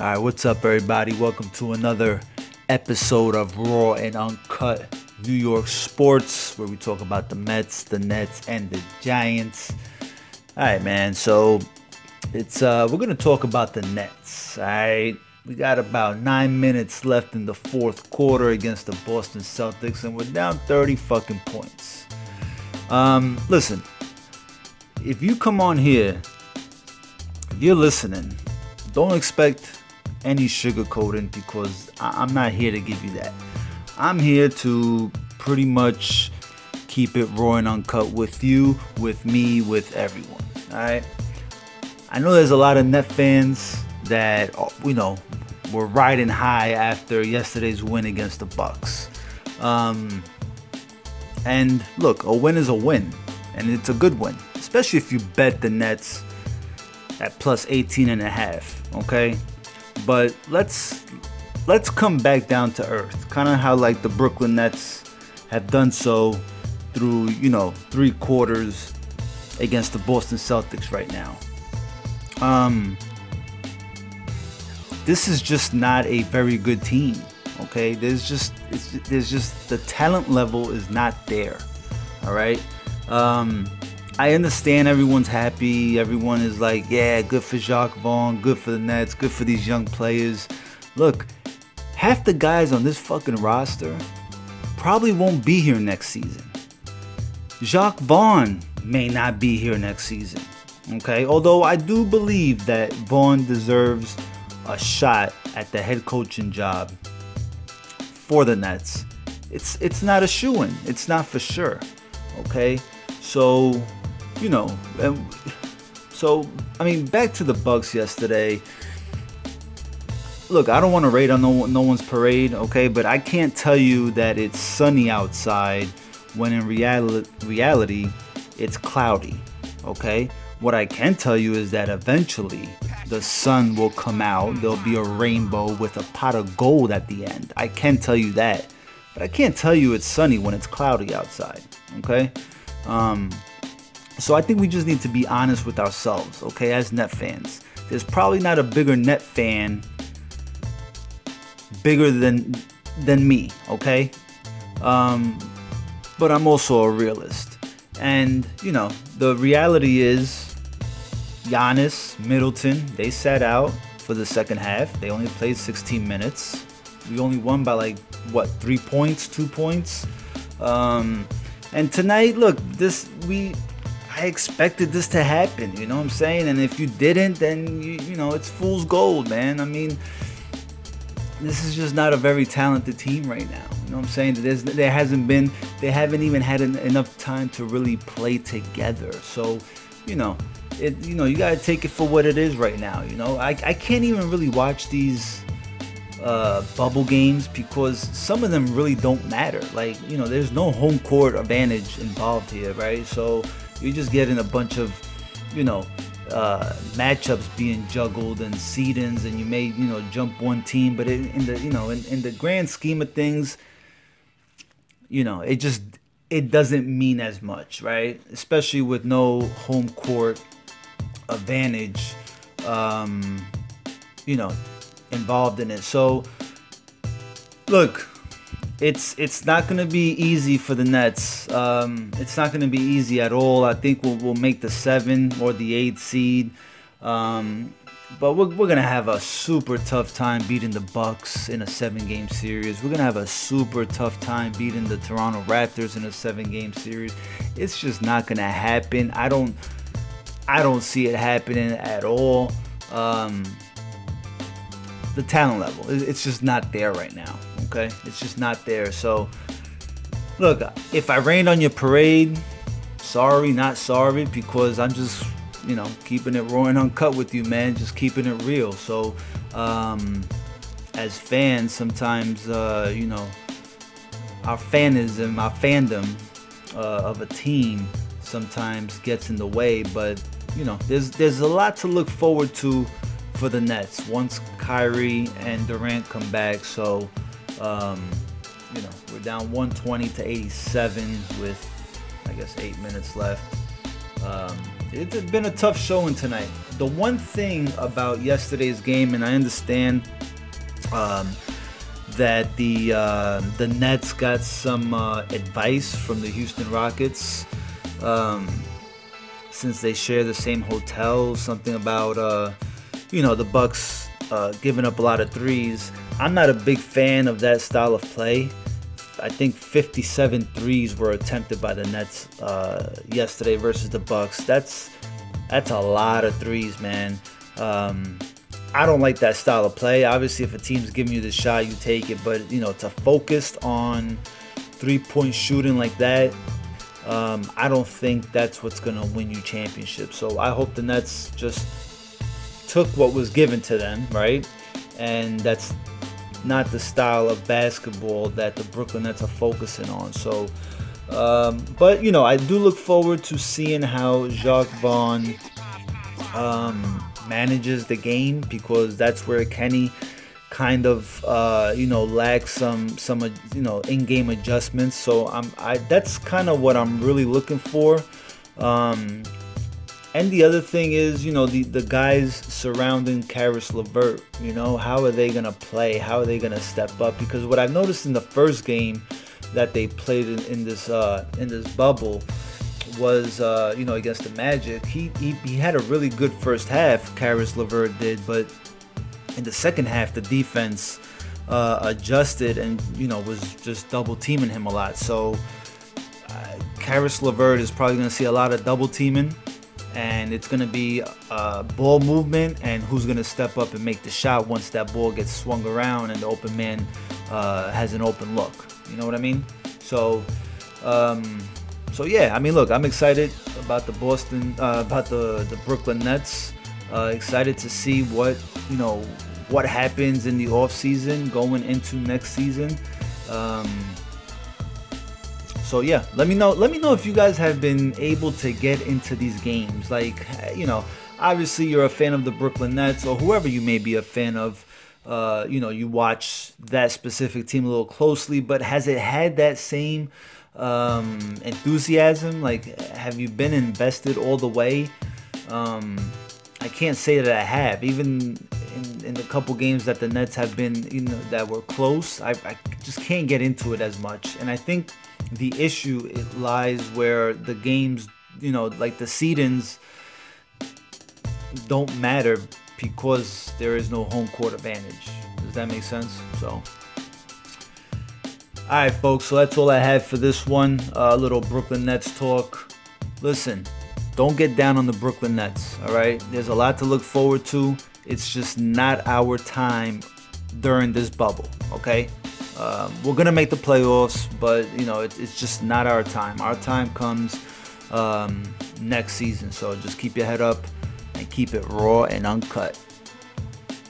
All right, what's up, everybody? Welcome to another episode of Raw and Uncut New York Sports, where we talk about the Mets, the Nets, and the Giants. All right, man. So it's uh, we're gonna talk about the Nets. All right, we got about nine minutes left in the fourth quarter against the Boston Celtics, and we're down 30 fucking points. Um, listen, if you come on here, if you're listening, don't expect any sugarcoating because I- I'm not here to give you that. I'm here to pretty much keep it raw and uncut with you, with me, with everyone. All right. I know there's a lot of net fans that you know were riding high after yesterday's win against the Bucks. Um, and look, a win is a win, and it's a good win, especially if you bet the Nets at plus 18 and a half. Okay, but let's let's come back down to earth, kind of how like the Brooklyn Nets have done so through you know three quarters against the Boston Celtics right now. Um, this is just not a very good team. Okay, there's just there's just the talent level is not there. All right. Um, I understand everyone's happy. Everyone is like, yeah, good for Jacque Vaughn, good for the Nets, good for these young players. Look, half the guys on this fucking roster probably won't be here next season. Jacque Vaughn may not be here next season. Okay, although I do believe that Vaughn deserves a shot at the head coaching job for the Nets. It's it's not a shoe in. It's not for sure. Okay, so you know, um, so I mean, back to the Bucks yesterday. Look, I don't want to raid on no, no one's parade, okay, but I can't tell you that it's sunny outside when in reality, reality it's cloudy, okay? What I can tell you is that eventually the sun will come out. There'll be a rainbow with a pot of gold at the end. I can tell you that. But I can't tell you it's sunny when it's cloudy outside, okay? Um, so I think we just need to be honest with ourselves, okay, as net fans. There's probably not a bigger net fan bigger than than me, okay? Um, but I'm also a realist. And, you know, the reality is Giannis, Middleton, they sat out for the second half. They only played 16 minutes. We only won by like what, 3 points, 2 points. Um, and tonight, look, this we I expected this to happen, you know what I'm saying? And if you didn't, then you you know, it's fool's gold, man. I mean, this is just not a very talented team right now. You know what I'm saying? There's, there hasn't been, they haven't even had an, enough time to really play together. So, you know, it, you know, you gotta take it for what it is right now. You know, I, I can't even really watch these uh, bubble games because some of them really don't matter. Like, you know, there's no home court advantage involved here, right? So you're just getting a bunch of, you know, uh, matchups being juggled and seedings, and you may you know jump one team, but in, in the you know in, in the grand scheme of things, you know it just it doesn't mean as much, right? Especially with no home court advantage, um, you know, involved in it. So look, it's it's not going to be easy for the Nets. Um, it's not going to be easy at all. I think we'll, we'll make the seven or the eight seed, um, but we're, we're gonna have a super tough time beating the Bucks in a seven-game series. We're gonna have a super tough time beating the Toronto Raptors in a seven-game series. It's just not gonna happen. I don't I don't see it happening at all. Um, the talent level, it's just not there right now. Okay, it's just not there. So, look, if I rained on your parade, sorry, not sorry, because I'm just, you know, keeping it raw and uncut with you, man. Just keeping it real. So, um, as fans, sometimes, uh, you know, our fanism, our fandom uh, of a team sometimes gets in the way. But you know, there's there's a lot to look forward to for the Nets once Kyrie and Durant come back. So, um, you know, we're down 120 to 87 with, I guess, eight minutes left. Um, it's been a tough showing tonight. The one thing about yesterday's game, and I understand um, that the uh, the Nets got some uh, advice from the Houston Rockets um, since they share the same hotel. Something about uh, you know the Bucks uh, giving up a lot of threes. I'm not a big fan of that style of play. I think 57 threes were attempted by the Nets uh, yesterday versus the Bucks. That's that's a lot of threes, man. Um, I don't like that style of play. Obviously, if a team's giving you the shot, you take it. But you know, to focus on three-point shooting like that, um, I don't think that's what's gonna win you championships. So I hope the Nets just took what was given to them, right? And that's not the style of basketball that the Brooklyn Nets are focusing on. So, um, but you know, I do look forward to seeing how Jacque Vaughn um, manages the game because that's where Kenny kind of uh, you know lacks some some you know in-game adjustments. So I'm I that's kind of what I'm really looking for. Um, and the other thing is, you know, the, the guys surrounding Caris LeVert, you know, how are they going to play? How are they going to step up? Because what I've noticed in the first game that they played in, in this uh, in this bubble was, uh, you know, against the Magic, he, he, he had a really good first half, Caris LeVert did, but in the second half, the defense uh, adjusted and, you know, was just double teaming him a lot. So, uh, Caris LeVert is probably going to see a lot of double teaming and it's to be uh, ball movement and who's to step up and make the shot once that ball gets swung around and the open man uh, has an open look. You know what I mean? So, um, so yeah. I mean, look, I'm excited about the Boston, uh, about the the Brooklyn Nets. Uh, excited to see what you know what happens in the off season going into next season. Um, so yeah, let me know. Let me know if you guys have been able to get into these games. Like, you know, obviously you're a fan of the Brooklyn Nets or whoever you may be a fan of. Uh, you know, you watch that specific team a little closely, but has it had that same um, enthusiasm? Like, have you been invested all the way? Um, I can't say that I have. Even in, in the couple games that the Nets have been, you know, that were close, I, I just can't get into it as much. And I think the issue it lies where the games, you know, like the seedings don't matter because there is no home court advantage. Does that make sense? So. All right, folks. So that's all I have for this one. A uh, little Brooklyn Nets talk. Listen, don't get down on the Brooklyn Nets. All right, there's a lot to look forward to. It's just not our time during this bubble. Okay, um, we're gonna make the playoffs, but you know it, it's just not our time. Our time comes um, next season. So just keep your head up and keep it raw and uncut.